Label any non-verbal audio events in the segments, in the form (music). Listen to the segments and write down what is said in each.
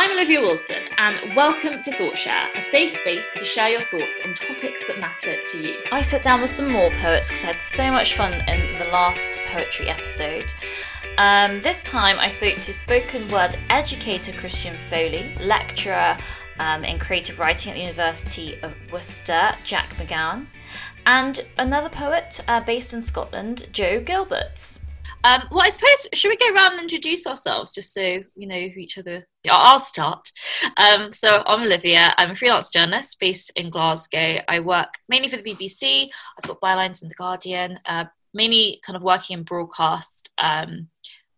I'm Olivia Wilson, and welcome to ThoughtShare, a safe space to share your thoughts on topics that matter to you. I sat down with some more poets because I had so much fun in the last poetry episode. Um, this time I spoke to spoken word educator Christian Foley, lecturer um, in creative writing at the University of Worcester, Jack McGowan, and another poet uh, based in Scotland, Jo Gilbert. Um, well, I suppose should we go around and introduce ourselves just so you know who each other? I'll start. Um, so I'm Olivia. I'm a freelance journalist based in Glasgow. I work mainly for the BBC. I've got bylines in the Guardian. Uh, mainly kind of working in broadcast, um,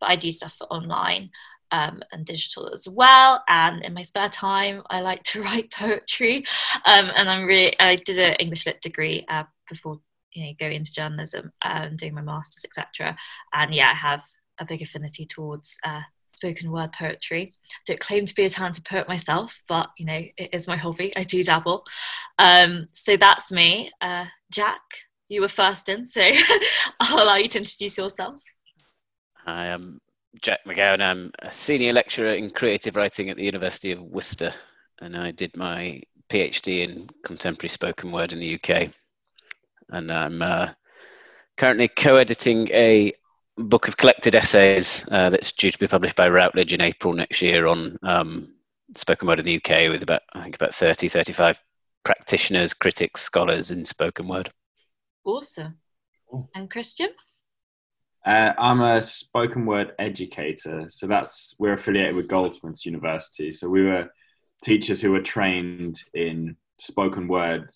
but I do stuff for online. Um, and digital as well. And in my spare time, I like to (laughs) write poetry. Um, and I'm really, I did an English lit degree uh, before you know going into journalism and doing my masters etc and yeah i have a big affinity towards uh, spoken word poetry. I don't claim to be a talented poet myself but you know it is my hobby. I do dabble. Um, so that's me. Uh, jack you were first in so (laughs) i'll allow you to introduce yourself. Hi, i am jack mcgowan. I'm a senior lecturer in creative writing at the university of worcester and i did my phd in contemporary spoken word in the uk and I'm uh, currently co-editing a book of collected essays uh, that's due to be published by Routledge in April next year on um, spoken word in the UK with about I think about 30, 35 practitioners, critics, scholars in spoken word. Awesome. And Christian? Uh, I'm a spoken word educator, so that's we're affiliated with Goldsmiths University. So we were teachers who were trained in spoken word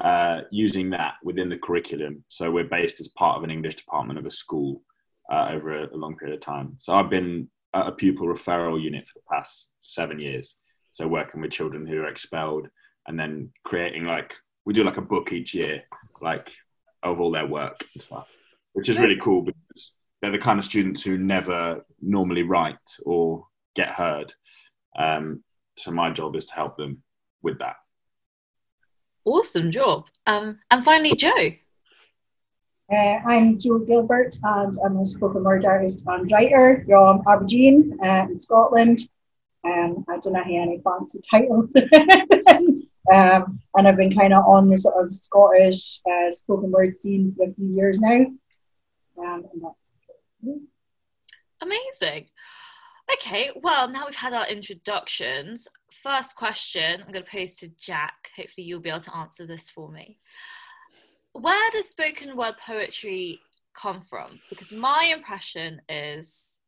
uh, using that within the curriculum. So we're based as part of an English department of a school uh, over a, a, long period of time. So I've been at a pupil referral unit for the past seven years. So working with children who are expelled and then creating like we do like a book each year, like of all their work and stuff, which is really cool because they're the kind of students who never normally write or get heard. Um, so my job is to help them with that. Awesome job. Um, and finally, Jo. Uh, I'm Jo Gilbert, and I'm a spoken word artist and writer from Aberdeen uh, in Scotland. Um, I don't know any fancy titles. (laughs) um, and I've been kind of on the sort of Scottish uh, spoken word scene for a few years now. Um, Amazing. Okay, well, now we've had our introductions, first question I'm going to pose to Jack. Hopefully, you'll be able to answer this for me. Where does spoken word poetry come from? Because my impression is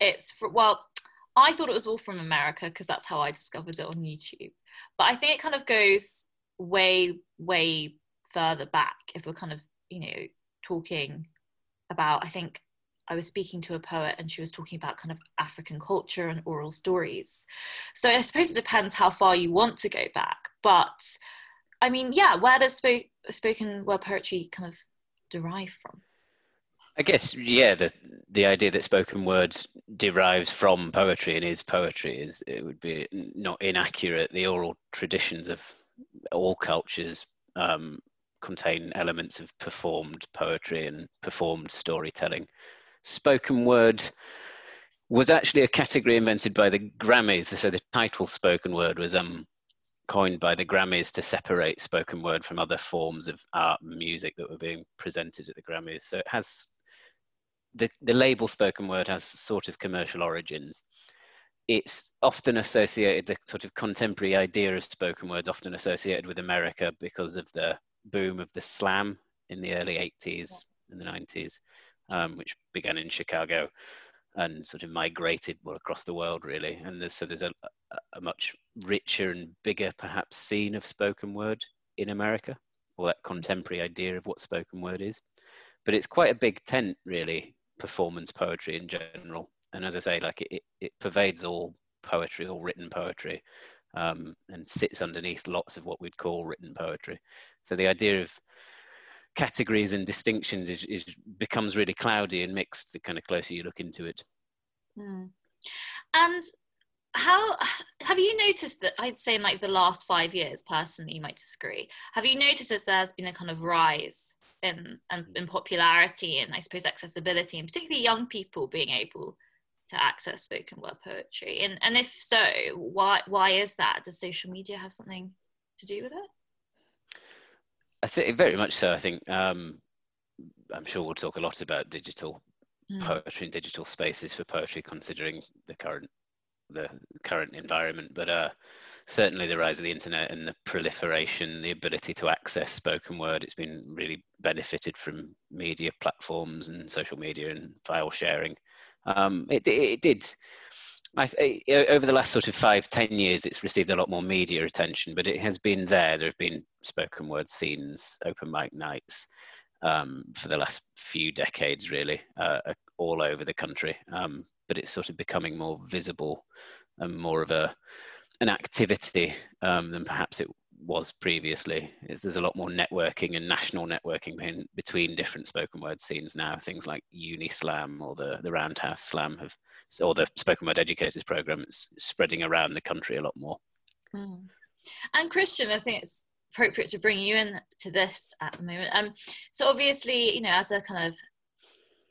it's for, well, I thought it was all from America because that's how I discovered it on YouTube. But I think it kind of goes way, way further back if we're kind of, you know, talking about, I think I was speaking to a poet and she was talking about kind of African culture and oral stories. So I suppose it depends how far you want to go back. But I mean, yeah, where does sp- spoken word poetry kind of derive from? I guess, yeah, the the idea that spoken word derives from poetry and is poetry is it would be not inaccurate. The oral traditions of all cultures um, contain elements of performed poetry and performed storytelling spoken word was actually a category invented by the Grammys. So the title spoken word was um, coined by the Grammys to separate spoken word from other forms of art and music that were being presented at the Grammys. So it has the, the label spoken word has sort of commercial origins. It's often associated, the sort of contemporary idea of spoken words often associated with America because of the boom of the slam in the early 80s and the 90s um, which began in Chicago and sort of migrated well across the world really. And there's, so there's a, a much richer and bigger perhaps scene of spoken word in America, or that contemporary idea of what spoken word is. But it's quite a big tent really, performance poetry in general. And as I say, like it, it pervades all poetry, all written poetry. Um, and sits underneath lots of what we'd call written poetry. So the idea of categories and distinctions is, is becomes really cloudy and mixed the kind of closer you look into it. Mm. And how have you noticed that I'd say in like the last five years, personally, you might disagree. Have you noticed that there's been a kind of rise in, in, in popularity and I suppose accessibility, and particularly young people being able to access spoken word poetry? And and if so, why why is that? Does social media have something to do with it? I think very much so. I think um, I'm sure we'll talk a lot about digital mm. poetry and digital spaces for poetry, considering the current the current environment. But uh, certainly the rise of the internet and the proliferation, the ability to access spoken word, it's been really benefited from media platforms and social media and file sharing. Um, it, it, did. I, over the last sort of five, ten years, it's received a lot more media attention, but it has been there. There have been spoken word scenes, open mic nights um, for the last few decades, really, uh, all over the country. Um, but it's sort of becoming more visible and more of a an activity um, than perhaps it was previously. There's a lot more networking and national networking between different spoken word scenes now. Things like Unislam or the, the Roundhouse Slam have, or the Spoken Word Educators Program is spreading around the country a lot more. Mm. And Christian, I think it's appropriate to bring you in to this at the moment. Um, so obviously, you know, as a kind of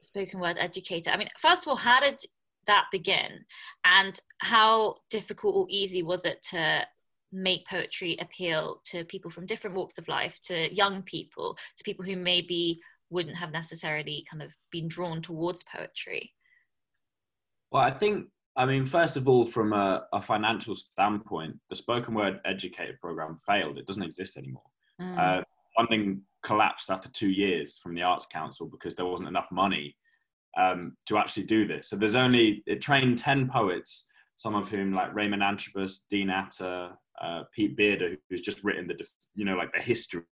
spoken word educator, I mean, first of all, how did that begin and how difficult or easy was it to make poetry appeal to people from different walks of life to young people to people who maybe wouldn't have necessarily kind of been drawn towards poetry well i think i mean first of all from a, a financial standpoint the spoken word educator program failed it doesn't exist anymore mm. uh, funding collapsed after two years from the arts council because there wasn't enough money um, to actually do this. So there's only it trained ten poets, some of whom like Raymond Antrobus, Dean Atta, uh, Pete Bearder, who's just written the you know like the history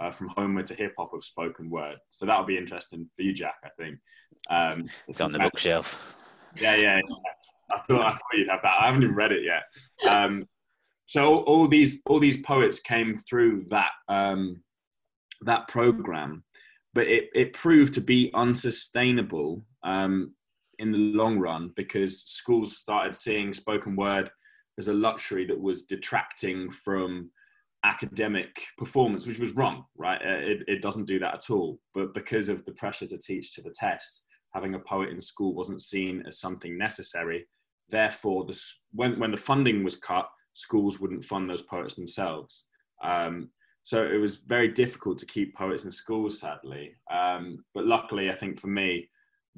uh, from Homer to hip hop of spoken word. So that'll be interesting for you, Jack. I think um, it's on the bookshelf. Yeah, yeah. yeah. I thought I thought you'd have that. I haven't even read it yet. Um, so all these all these poets came through that um, that program but it, it proved to be unsustainable um, in the long run because schools started seeing spoken word as a luxury that was detracting from academic performance, which was wrong, right? Uh, it, it doesn't do that at all. But because of the pressure to teach to the test, having a poet in school wasn't seen as something necessary. Therefore, the, when, when the funding was cut, schools wouldn't fund those poets themselves. Um, so it was very difficult to keep poets in schools, sadly. Um, but luckily, I think for me,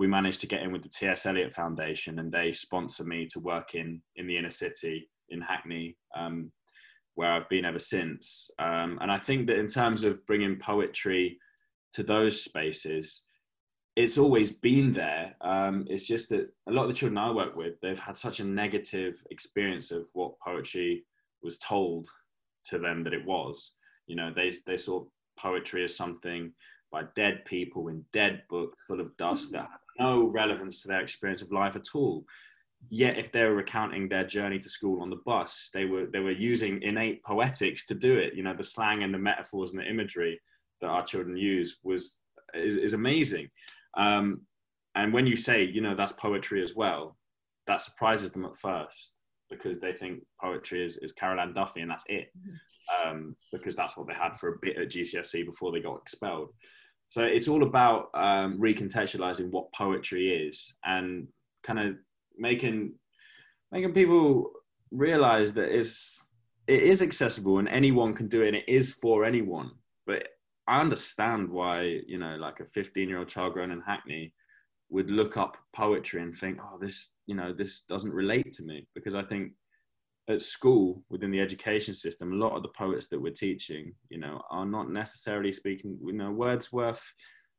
we managed to get in with the T.S. Eliot Foundation, and they sponsor me to work in in the inner city in Hackney, um, where I've been ever since. Um, and I think that in terms of bringing poetry to those spaces, it's always been there. Um, it's just that a lot of the children I work with, they've had such a negative experience of what poetry was told to them that it was. You know, they they saw poetry as something by dead people in dead books full of dust that have no relevance to their experience of life at all. Yet, if they were recounting their journey to school on the bus, they were they were using innate poetics to do it. You know, the slang and the metaphors and the imagery that our children use was is, is amazing. Um, and when you say, you know, that's poetry as well, that surprises them at first because they think poetry is, is Carol Ann Duffy and that's it. Mm-hmm um, because that's what they had for a bit at GCSE before they got expelled. So it's all about um, recontextualizing what poetry is and kind of making making people realize that it's it is accessible and anyone can do it and it is for anyone. But I understand why you know like a 15 year old child grown in Hackney would look up poetry and think, oh, this you know this doesn't relate to me because I think at school within the education system, a lot of the poets that we're teaching, you know, are not necessarily speaking. You know, Wordsworth,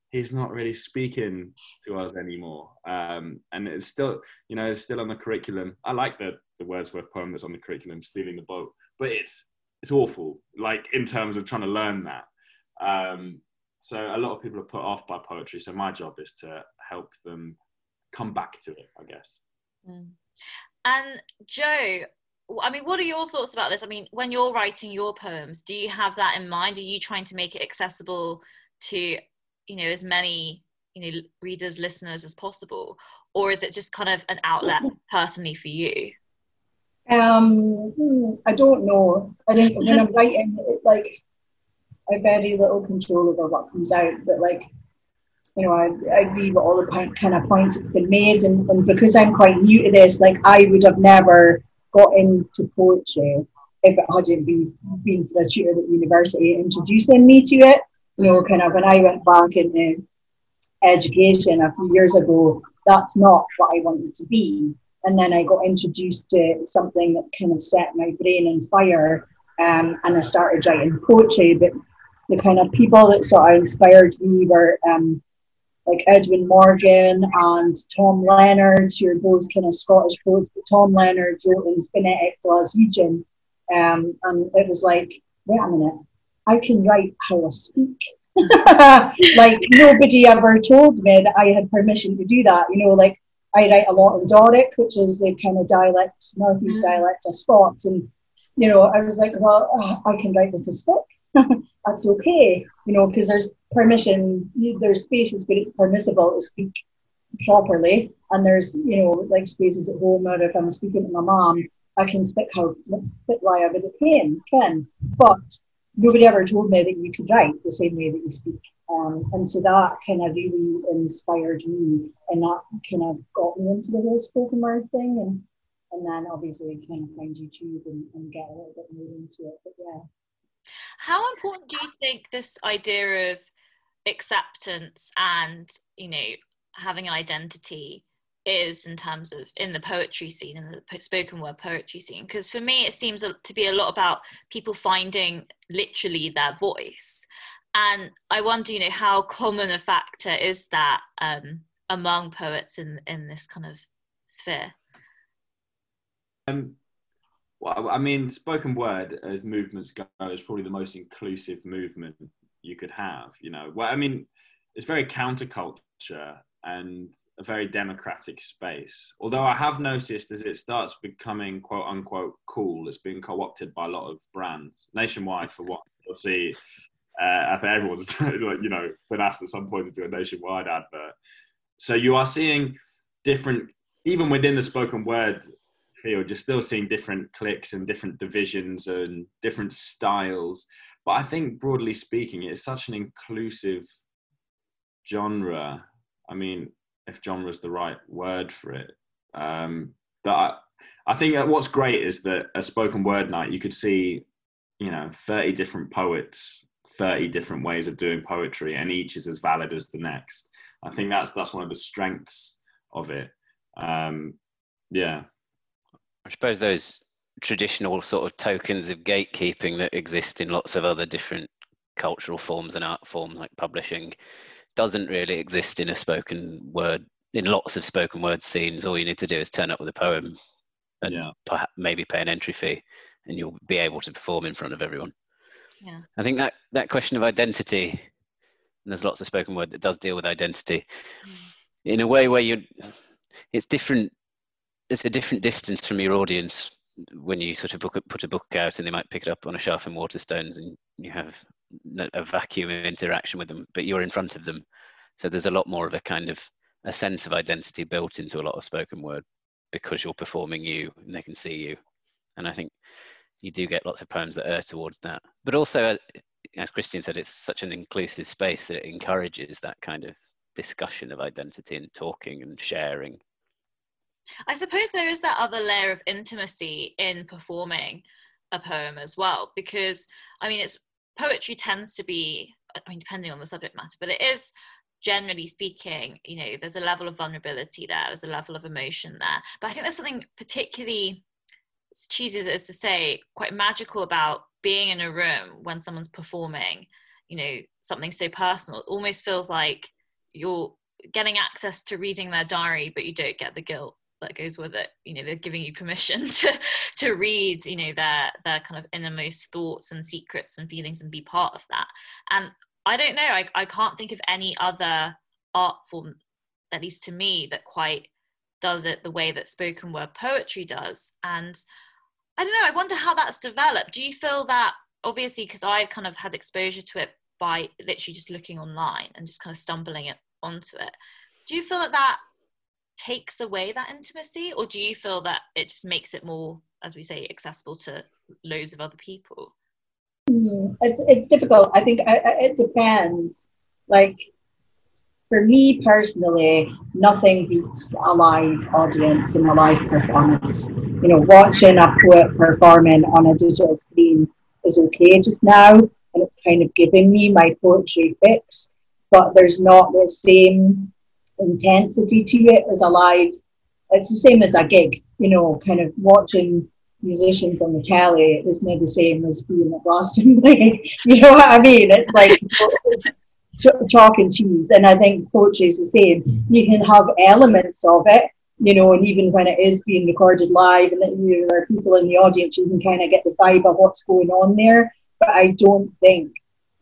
he's not really speaking to us anymore, um, and it's still, you know, it's still on the curriculum. I like the the Wordsworth poem that's on the curriculum, "Stealing the Boat," but it's it's awful, like in terms of trying to learn that. Um, so a lot of people are put off by poetry. So my job is to help them come back to it, I guess. Mm. And Jo, I mean, what are your thoughts about this? I mean, when you're writing your poems, do you have that in mind? Are you trying to make it accessible to, you know, as many, you know, readers, listeners as possible? Or is it just kind of an outlet personally for you? Um, hmm, I don't know. I think when I'm writing, like, I have very little control over what comes out, but like, you know, I, I agree with all the kind of points that's been made, and, and because I'm quite new to this, like I would have never got into poetry if it hadn't been, been for a tutor at university introducing me to it. You know, kind of when I went back into education a few years ago, that's not what I wanted to be. And then I got introduced to something that kind of set my brain on fire, um, and I started writing poetry. But the kind of people that sort of inspired me were um, like Edwin Morgan and Tom Leonard, who are both kind of Scottish poets, but Tom Leonard wrote in phonetic Glaswegian. Um, and it was like, wait a minute, I can write how I speak. (laughs) like nobody ever told me that I had permission to do that. You know, like I write a lot in Doric, which is the kind of dialect, northeast mm-hmm. dialect of Scots, and you know, I was like, well, I can write with a stick. (laughs) That's okay, you know, because there's permission, there's spaces where it's permissible to speak properly, and there's, you know, like spaces at home where if I'm speaking to my mom, I can speak how fit why I would have pain, can. But nobody ever told me that you could write the same way that you speak. Um, and so that kind of really inspired me, and that kind of got me into the whole spoken word thing. And and then obviously kind of find YouTube and, and get a little bit more into it. But yeah. How important do you think this idea of acceptance and you know having an identity is in terms of in the poetry scene in the spoken word poetry scene. Because for me it seems to be a lot about people finding literally their voice. And i wonder you know how common a factor is that um, among poets in in this kind of sphere? Um well i mean spoken word as movements go is probably the most inclusive movement you could have you know well i mean it's very counterculture and a very democratic space. Although I have noticed as it starts becoming quote unquote cool, it's being co opted by a lot of brands nationwide for what you'll see. Uh, everyone's (laughs) you know been asked at some point to do a nationwide advert. So you are seeing different, even within the spoken word field, you're still seeing different cliques and different divisions and different styles. But I think broadly speaking, it's such an inclusive genre I mean, if genre is the right word for it, um, that I, I think what's great is that a spoken word night you could see, you know, thirty different poets, thirty different ways of doing poetry, and each is as valid as the next. I think that's that's one of the strengths of it. Um, yeah, I suppose those traditional sort of tokens of gatekeeping that exist in lots of other different cultural forms and art forms like publishing doesn't really exist in a spoken word in lots of spoken word scenes. All you need to do is turn up with a poem and yeah. perhaps maybe pay an entry fee and you'll be able to perform in front of everyone. Yeah. I think that that question of identity and there's lots of spoken word that does deal with identity. Mm. in a way where you it's different it's a different distance from your audience when you sort of book, put a book out and they might pick it up on a shelf in Waterstones and you have a vacuum of interaction with them, but you're in front of them. So there's a lot more of a kind of a sense of identity built into a lot of spoken word because you're performing you and they can see you. And I think you do get lots of poems that err towards that. But also, uh, as Christian said, it's such an inclusive space that it encourages that kind of discussion of identity and talking and sharing. I suppose there is that other layer of intimacy in performing a poem as well, because I mean, it's poetry tends to be, I mean, depending on the subject matter, but it is generally speaking, you know, there's a level of vulnerability there, there's a level of emotion there. But I think there's something particularly, cheesy as to say, quite magical about being in a room when someone's performing, you know, something so personal. It almost feels like you're getting access to reading their diary, but you don't get the guilt that goes with it you know they're giving you permission (laughs) to to read you know their their kind of innermost thoughts and secrets and feelings and be part of that. And i don't know i, I can't think of any other art form at least to me that quite does it the way that spoken word poetry does. And i don't know i wonder how that's developed. Do you feel that obviously because i kind of had exposure to it by literally just looking online and just kind of stumbling it onto it. Do you feel that that takes away that intimacy or do you feel that it just makes it more as we say accessible to loads of other people? Mm, it's, it's difficult. I think I, I, it depends. Like for me personally, nothing beats a live audience and a live performance. You know, watching a poet performing on a digital screen is okay just now, and it's kind of giving me my poetry fix, but there's not the same intensity to it as a live. It's the same as a gig, you know, kind of watching musicians on the telly is not the same as being at Glastonbury. (laughs) you know what I mean? It's like (laughs) chalk and cheese. And I think poetry is the same. You can have elements of it, you know, and even when it is being recorded live and you there are people in the audience, you can kind of get the vibe of what's going on there. But I don't think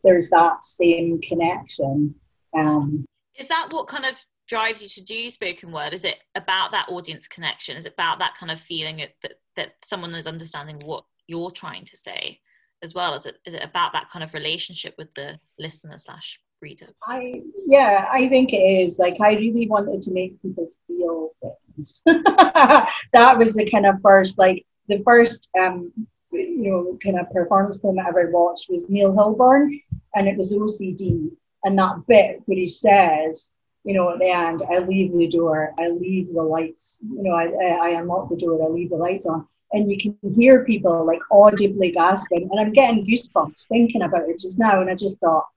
there's that same connection. Um, is that what kind of drives you to do spoken word? Is it about that audience connection? Is it about that kind of feeling that, that someone is understanding what you're trying to say as well? Is it, is it about that kind of relationship with the listener slash reader? I, yeah, I think it is. Like, I really wanted to make people feel things. (laughs) that was the kind of first, like, the first, um, you know, kind of performance poem I ever watched was Neil Hilborn, and it was OCD. And that bit where he says, you know, at the end, I leave the door, I leave the lights, you know, I, I, I unlock the door, I leave the lights on. And you can hear people like audibly gasping. And I'm getting goosebumps thinking about it just now. And I just thought,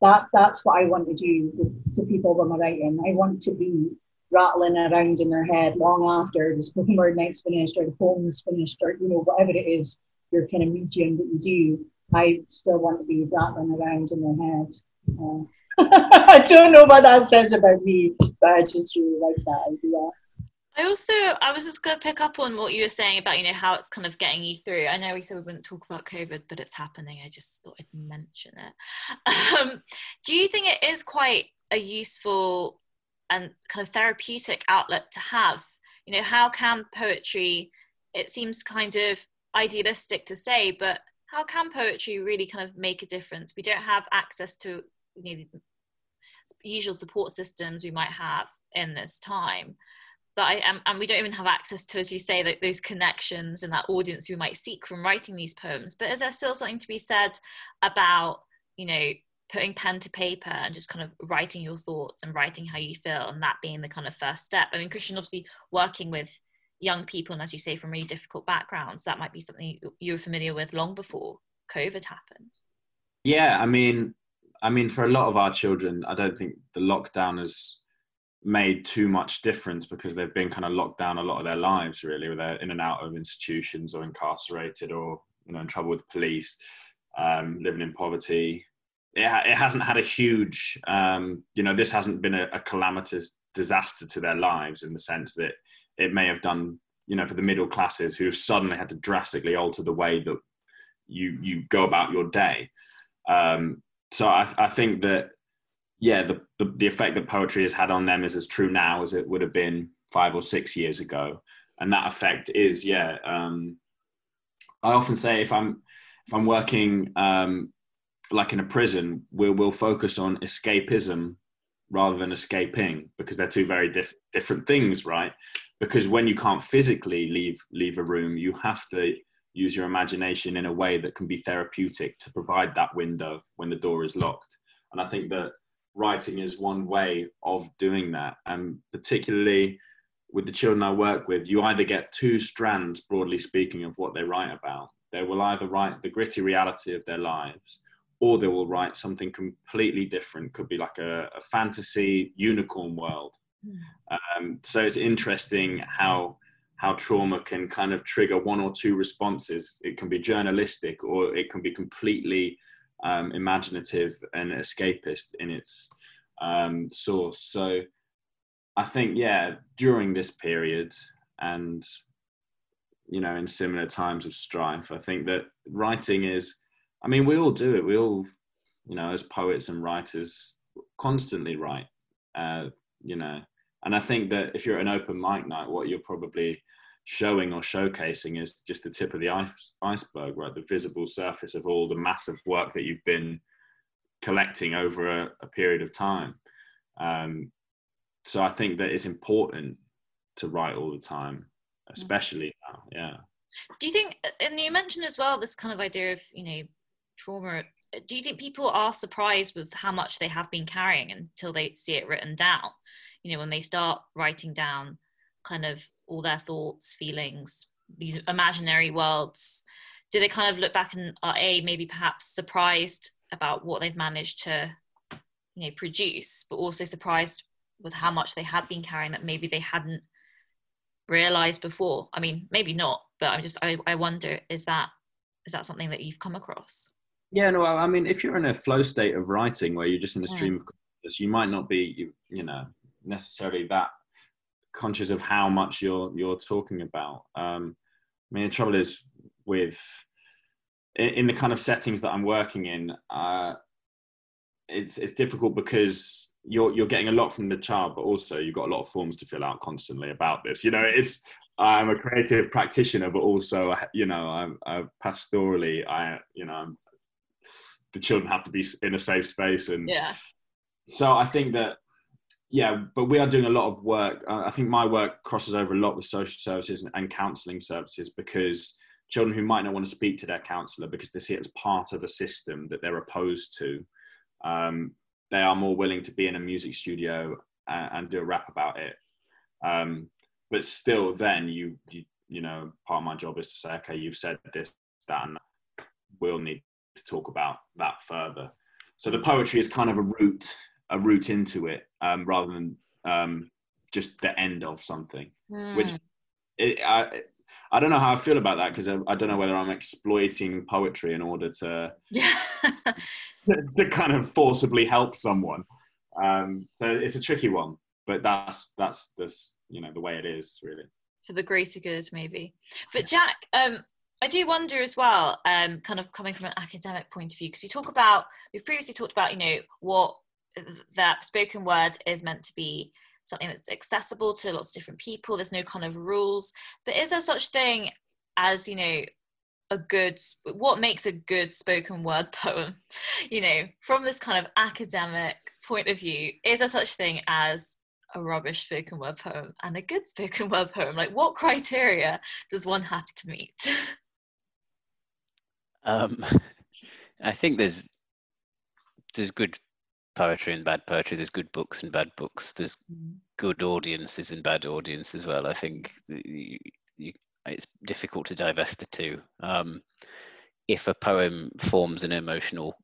that, that's what I want to do with, to people when I'm writing. I want to be rattling around in their head long after the spoken word night's finished or the poem's finished or, you know, whatever it is, your kind of medium that you do. I still want to be rattling around in their head. Uh, (laughs) I don't know what that says about me, but I just really like that idea. I also, I was just going to pick up on what you were saying about, you know, how it's kind of getting you through. I know we said we wouldn't talk about COVID, but it's happening. I just thought I'd mention it. (laughs) Um, do you think it is quite a useful and kind of therapeutic outlet to have? You know, how can poetry, it seems kind of idealistic to say, but how can poetry really kind of make a difference? We don't have access to you know, usual support systems we might have in this time but I, um, and we don't even have access to, as you say, those connections and that audience we might seek from writing these poems. But is there still something to be said about, you know, putting pen to paper and just kind of writing your thoughts and writing how you feel, and that being the kind of first step? I mean, Christian, obviously working with young people, and as you say, from really difficult backgrounds, that might be something you were familiar with long before COVID happened. Yeah, I mean, I mean, for a lot of our children, I don't think the lockdown has made too much difference because they've been kind of locked down a lot of their lives, really, where they're in and out of institutions or incarcerated or you know in trouble with the police, um, living in poverty. It, ha- it hasn't had a huge, um, you know, this hasn't been a, a calamitous disaster to their lives in the sense that it may have done, you know, for the middle classes who have suddenly had to drastically alter the way that you you go about your day. Um, so I, I think that yeah, the, the, the effect that poetry has had on them is as true now as it would have been five or six years ago, and that effect is yeah. Um, I often say if I'm if I'm working um, like in a prison, we'll we'll focus on escapism rather than escaping because they're two very diff- different things, right? Because when you can't physically leave leave a room, you have to use your imagination in a way that can be therapeutic to provide that window when the door is locked. And I think that writing is one way of doing that. And particularly with the children I work with, you either get two strands, broadly speaking, of what they write about. They will either write the gritty reality of their lives, or they will write something completely different. Could be like a, a fantasy unicorn world. Mm. Um, so it's interesting how how trauma can kind of trigger one or two responses. It can be journalistic or it can be completely um, imaginative and escapist in its um, source. So I think, yeah, during this period and, you know, in similar times of strife, I think that writing is, I mean, we all do it. We all, you know, as poets and writers, constantly write, uh, you know. And I think that if you're at an open mic night, what you're probably showing or showcasing is just the tip of the ice, iceberg, right? The visible surface of all the massive work that you've been collecting over a, a period of time. Um, so I think that it's important to write all the time, especially now. Yeah. Do you think, and you mentioned as well this kind of idea of, you know, trauma do you think people are surprised with how much they have been carrying until they see it written down? You know, when they start writing down kind of all their thoughts, feelings, these imaginary worlds, do they kind of look back and are a maybe perhaps surprised about what they've managed to, you know, produce, but also surprised with how much they had been carrying that maybe they hadn't realized before? I mean, maybe not, but I'm just I, I wonder is that is that something that you've come across? Yeah, no, I mean, if you're in a flow state of writing where you're just in a stream of consciousness, you might not be, you, you know, necessarily that conscious of how much you're you're talking about. Um, I mean, the trouble is with in, in the kind of settings that I'm working in, uh, it's it's difficult because you're you're getting a lot from the child, but also you've got a lot of forms to fill out constantly about this. You know, it's I'm a creative practitioner, but also you know I'm, I'm pastorally I you know I'm the children have to be in a safe space and yeah so i think that yeah but we are doing a lot of work. Uh, i think my work crosses over a lot with social services and, and counselling services because children who might not want to speak to their counsellor because they see it as part of a system that they're opposed to um, they are more willing to be in a music studio and, and do a rap about it. Um, but still then you, you you know part of my job is to say okay you've said this that and we'll need to talk about that further. So the poetry is kind of a route, a route into it, um, rather than um, just the end of something. Mm. Which it, I, I don't know how I feel about that because I, I, don't know whether I'm exploiting poetry in order to to, (laughs) (laughs) to, kind of forcibly help someone. Um, so it's a tricky one, but that's that's this you know the way it is really for the greater good maybe. But Jack, um, I do wonder as well, um, kind of coming from an academic point of view, because we talk about, we've previously talked about, you know, what that spoken word is meant to be something that's accessible to lots of different people. There's no kind of rules. But is there such thing as, you know, a good, what makes a good spoken word (laughs) poem? You know, from this kind of academic point of view, is there such thing as a rubbish spoken word poem and a good (laughs) spoken word poem? Like, what criteria does one have to meet? Um, (laughs) I think there's there's good poetry and bad poetry. There's good books and bad books. There's good audiences and bad audience as well. I think you, you, it's difficult to divest the two. Um, if a poem forms an emotional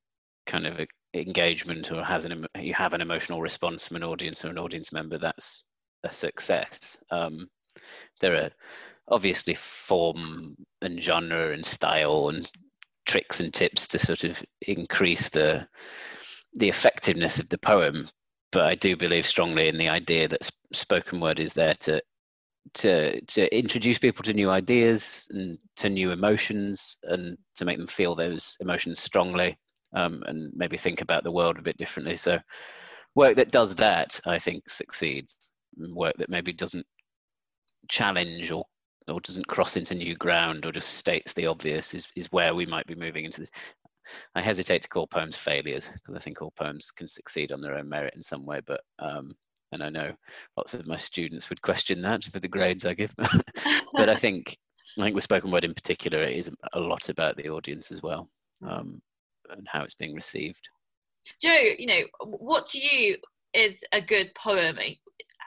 kind of engagement or has an you have an emotional response from an audience or an audience member, that's a success. Um, there are obviously form and genre and style and tricks and tips to sort of increase the the effectiveness of the poem but i do believe strongly in the idea that spoken word is there to to to introduce people to new ideas and to new emotions and to make them feel those emotions strongly um, and maybe think about the world a bit differently so work that does that i think succeeds work that maybe doesn't challenge or or doesn't cross into new ground or just states the obvious is, is where we might be moving into this. I hesitate to call poems failures because I think all poems can succeed on their own merit in some way, but um, and I know lots of my students would question that for the grades I give (laughs) but I (laughs) think I think with spoken word in particular, it is a lot about the audience as well um, and how it's being received. Jo, you know, what to you is a good poem?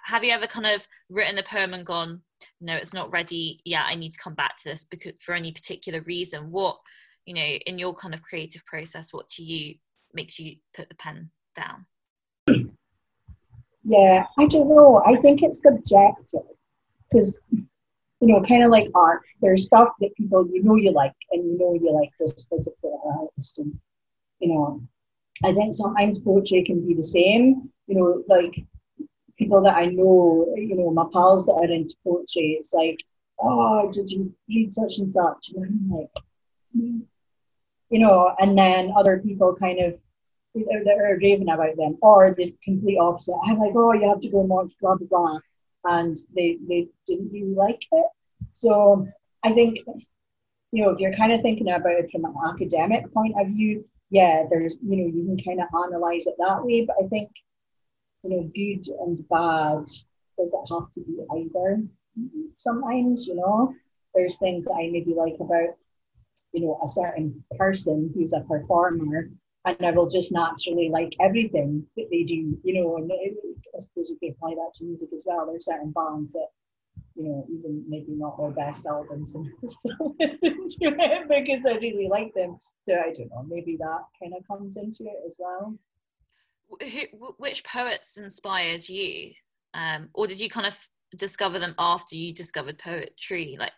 Have you ever kind of written a poem and gone, no it's not ready yeah i need to come back to this because for any particular reason what you know in your kind of creative process what to you makes you put the pen down yeah i don't know i think it's subjective because you know kind of like art there's stuff that people you know you like and you know you like this particular artist and you know i think sometimes poetry can be the same you know like people that I know, you know, my pals that are into poetry, it's like, oh, did you read such and such? And I'm like. You know, and then other people kind of they're, are raving about them, or the complete opposite. I'm like, oh, you have to go and watch blah blah blah, and they they didn't really like it. So I think, you know, if you're kind of thinking about it from an academic point of view, yeah, there's you know you can kind of analyze it that way. But I think you know, good and bad does it have to be either? Sometimes, you know, there's things that I maybe like about, you know, a certain person who's a performer, and I will just naturally like everything that they do, you know, and it, I suppose you can apply that to music as well. There's certain bands that, you know, even maybe not their best albums and still listen to it because I really like them. So I don't know, maybe that kind of comes into it as well. Who, which poets inspired you? Um, or did you kind of discover them after you discovered poetry? Like,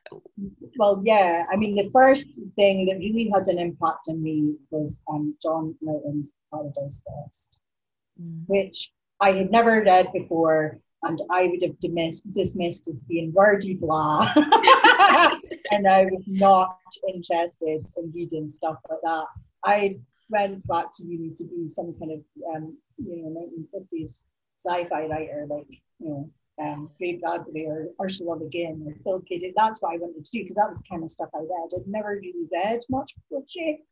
well, yeah. I mean, the first thing that really had an impact on me was um, John Milton's Paradise Lost, mm. which I had never read before, and I would have dismissed, dismissed as being wordy blah. (laughs) and I was not interested in reading stuff like that. I went back to uni to be some kind of, um, you know, 1950s sci-fi writer, like, you know, um, Ray Bradbury or Ursula Le Guin or Phil K. Dick. That's what I wanted to do because that was kind of stuff I read. I'd never really read much poetry,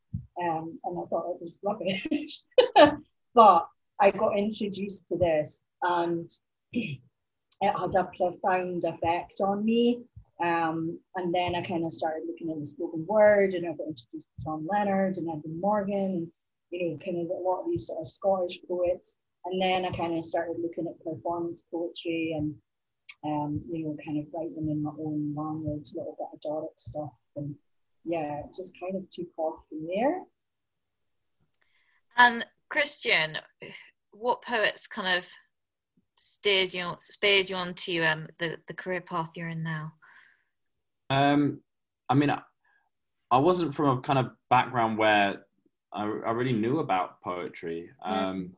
um, and I thought it was rubbish. (laughs) but I got introduced to this, and (clears throat) it had a profound effect on me. Um, and then I kind of started looking at the spoken word, and I got introduced to John Leonard and Edwin Morgan, and you know, kind of a lot of these sort of Scottish poets. And then I kind of started looking at performance poetry and, um, you know, kind of writing in my own language, a little bit of Doric stuff. And yeah, just kind of took off from there. And Christian, what poets kind of steered you, steered you onto um, the, the career path you're in now? Um, I mean, I, I wasn't from a kind of background where I, I really knew about poetry. Um,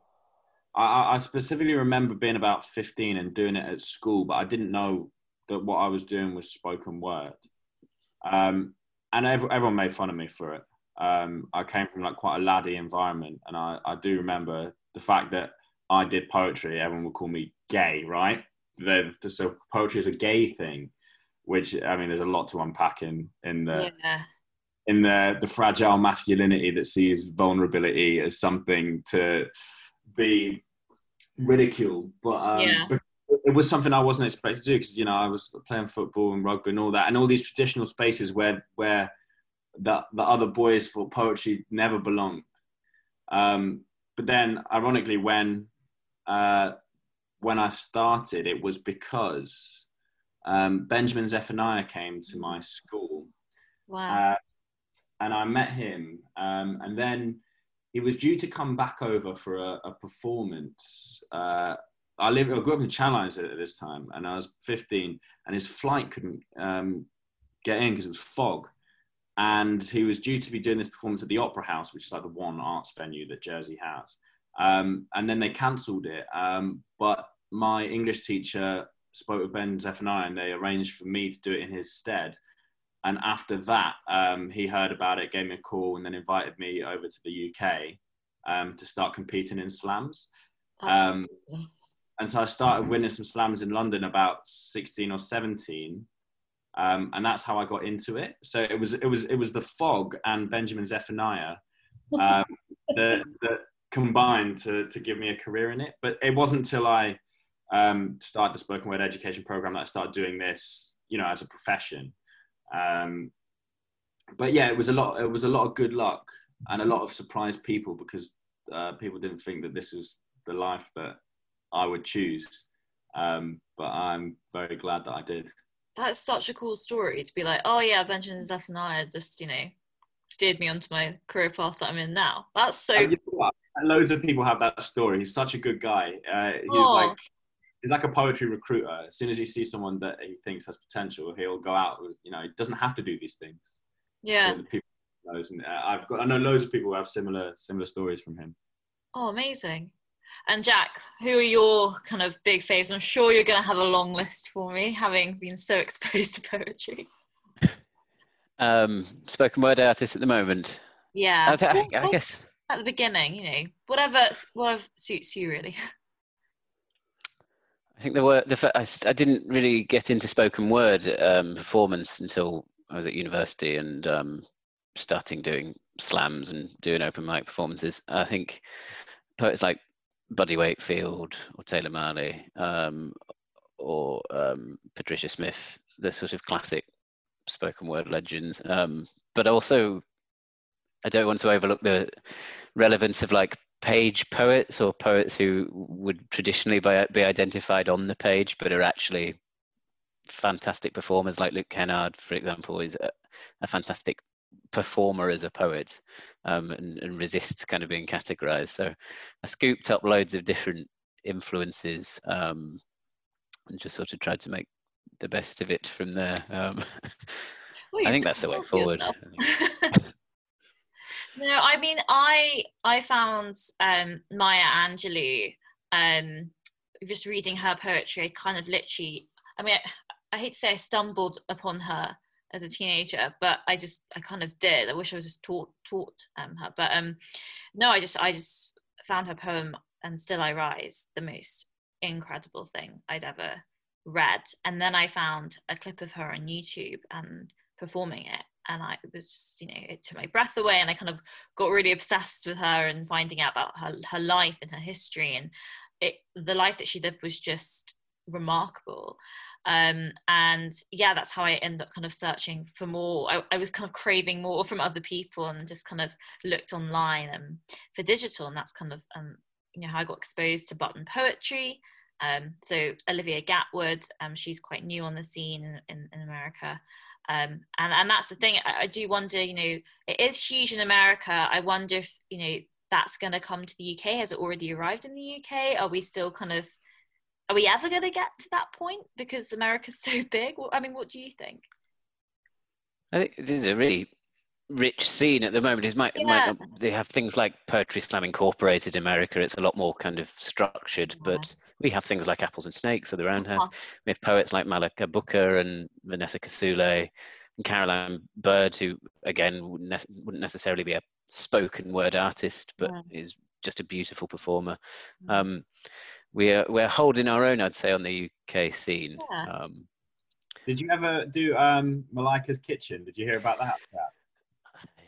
I, I specifically remember being about 15 and doing it at school, but I didn't know that what I was doing was spoken word. Um, and every, everyone made fun of me for it. Um, I came from like quite a laddie environment, and I, I do remember the fact that I did poetry. Everyone would call me gay, right? So poetry is a gay thing, which I mean, there's a lot to unpack in in the yeah. in the the fragile masculinity that sees vulnerability as something to be ridiculed, but um, yeah. it was something I wasn't expected to do because you know I was playing football and rugby and all that, and all these traditional spaces where where the the other boys for poetry never belonged. Um, but then, ironically, when uh, when I started, it was because um, Benjamin Zephaniah came to my school. Wow. Uh, and I met him, um, and then he was due to come back over for a, a performance. Uh, I live, I grew up in Channel at this time, and I was 15, and his flight couldn't um, get in because it was fog. And he was due to be doing this performance at the Opera House, which is like the one arts venue that Jersey has. Um, and then they cancelled it. Um, but my English teacher spoke with Ben Zephaniah, and they arranged for me to do it in his stead. And after that, um, he heard about it, gave me a call, and then invited me over to the UK um, to start competing in slams. Um, and so I started winning some slams in London about 16 or 17. Um, and that's how I got into it. So it was it was it was the fog and Benjamin Zephaniah um, (laughs) that, that combined to to give me a career in it. But it wasn't until I um, started the spoken word education program that I started doing this, you know, as a profession. Um, but yeah, it was a lot. It was a lot of good luck and a lot of surprised people because uh, people didn't think that this was the life that I would choose. Um, but I'm very glad that I did. That's such a cool story to be like, oh yeah, Benjamin Zephaniah just you know steered me onto my career path that I'm in now. That's so. Know Loads of people have that story. He's such a good guy. Uh, he's like he's like a poetry recruiter. As soon as he sees someone that he thinks has potential, he'll go out. With, you know, he doesn't have to do these things. Yeah. So people knows, and uh, I've got I know loads of people who have similar similar stories from him. Oh, amazing! And Jack, who are your kind of big faves? I'm sure you're going to have a long list for me, having been so (laughs) exposed to poetry. Um, spoken word artist at the moment. Yeah. I, th- I guess at the beginning, you know, whatever whatever suits you really. (laughs) I think there were the I, I didn't really get into spoken word um, performance until I was at university and um, starting doing slams and doing open mic performances. I think poets like Buddy Wakefield or Taylor Mali um, or um, Patricia Smith, the sort of classic spoken word legends, um, but also I don't want to overlook the relevance of like page poets or poets who would traditionally be identified on the page, but are actually fantastic performers. Like Luke Kennard, for example, is a, a fantastic performer as a poet um, and, and, resists kind of being categorized. So I scooped up loads of different influences um, and just sort of tried to make the best of it from there. Um, (laughs) well, I think that's the way forward. (laughs) no, I mean, I I found um, Maya Angelou um, just reading her poetry. Kind of literally, I mean, I, I hate to say I stumbled upon her as a teenager, but I just I kind of did. I wish I was just taught taught um, her, but um, no, I just I just found her poem "And Still I Rise" the most incredible thing I'd ever read, and then I found a clip of her on YouTube and performing it, and I was just you know it took my breath away, and I kind of got really obsessed with her and finding out about her her life and her history, and it the life that she lived was just remarkable. Um, and yeah that's how i end up kind of searching for more. I, I, was kind of craving more from other people and just kind of looked online um, for digital and that's kind of um, you know how i got exposed to button poetry. Um, so olivia gatwood um, she's quite new on the scene in, in america um, and, and that's the thing I, I do wonder you know it is huge in america i wonder if you know that's going to come to the uk has it already arrived in the uk are we still kind of are we ever going to get to that point because America's (laughs) so big? I mean, what do you think? I think this is a really rich scene at the moment. It might, yeah. might not, they have things like Poetry Slam Incorporated in America. It's a lot more kind of structured, yeah. but we have things like Apples and Snakes at the Roundhouse. Uh-huh. We have poets like malika Booker and Vanessa Kisuule and Caroline Bird, who again wouldn't, ne- wouldn't necessarily be a spoken word artist, but yeah. is just a beautiful performer. Mm. Um, we're we're holding our own, I'd say, on the UK scene. Yeah. Um, Did you ever do um, Malika's Kitchen? Did you hear about that?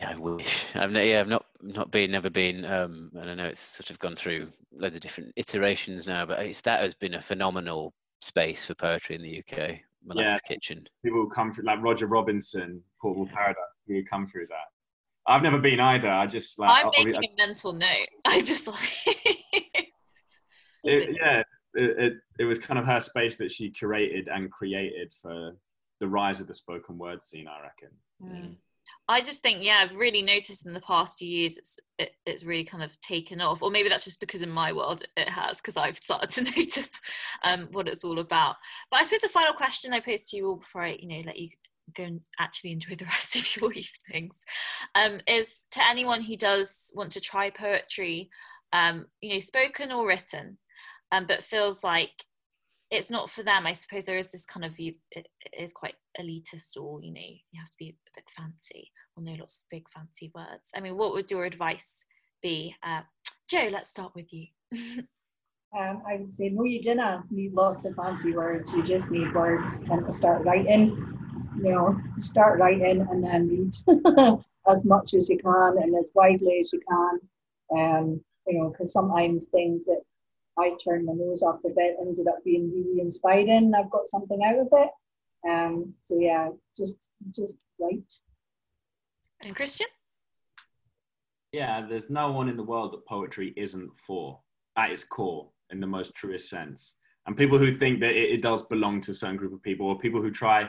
Yeah, I wish. I've not, yeah, I've not not been, never been, um, and I know it's sort of gone through loads of different iterations now, but it's, that has been a phenomenal space for poetry in the UK. Malika's yeah, Kitchen. People will come through, like Roger Robinson, Portable Paradise. People come through that. I've never been either. I just like. I'm making I, a mental note. (laughs) I'm just like. it, (laughs) yeah, it, it, it was kind of her space that she curated and created for the rise of the spoken word scene. I reckon. Mm. I just think, yeah, I've really noticed in the past few years it's it, it's really kind of taken off, or maybe that's just because in my world it has, because I've started to (laughs) notice um, what it's all about. But I suppose the final question I pose to you all before I, you know, let you go and actually enjoy the (laughs) rest of your evenings, um, is to anyone who does want to try poetry, um, you know, spoken or written um, but feels like it's not for them. I suppose there is this kind of view, it, is quite elitist, or you know, you have to be a bit fancy or know lots of big fancy words. I mean, what would your advice be? Uh, Jo, let's start with you. (laughs) um, I would say, no, you do not need lots of fancy words. You just need words and start writing. You know, start writing and then read (laughs) as much as you can and as widely as you can. Um, you know, because sometimes things that I turned my nose off the bit ended up being really inspiring. I've got something out of it. Um, so yeah, just just write. And Christian? Yeah, there's no one in the world that poetry isn't for at its core in the most truest sense. And people who think that it, it does belong to a certain group of people, or people who try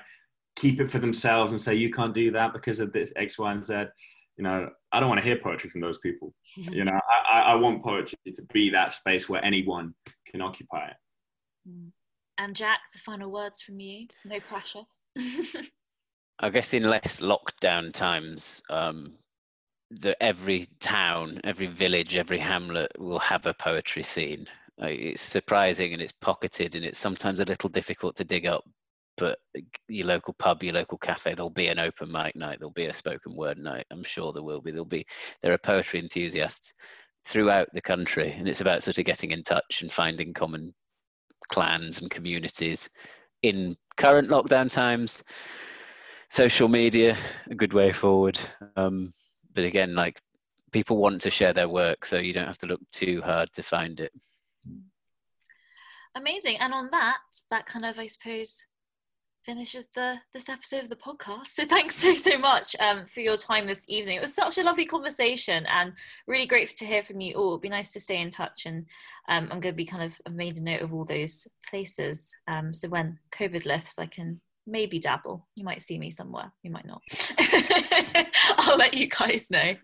keep it for themselves and say you can't do that because of this X, Y, and Z you know, I don't want to hear poetry from those people. (laughs) you know, I, I want poetry to be that space where anyone can occupy it. Mm. And Jack, the final words from you. No pressure. (laughs) I guess in less lockdown times, um, that every town, every village, every hamlet will have a poetry scene. it's surprising and it's pocketed and it's sometimes a little difficult to dig up but your local pub, your local cafe, there'll be an open mic night, there'll be a spoken word night. I'm sure there will be. There'll be there are poetry enthusiasts throughout the country, and it's about sort of getting in touch and finding common clans and communities in current lockdown times. Social media, a good way forward. Um, but again, like people want to share their work, so you don't have to look too hard to find it. Amazing. And on that, that kind of, I suppose, finishes the this episode of the podcast. So (laughs) thanks so so much um, for your time this evening. It was such a lovely conversation and really great to hear from you all. It'd be nice to stay in touch, and um, I'm going to be kind of I've made a note of all those places. Um, so when COVID lifts, I can maybe dabble. You might see me somewhere. You might not. (laughs) I'll let you guys know.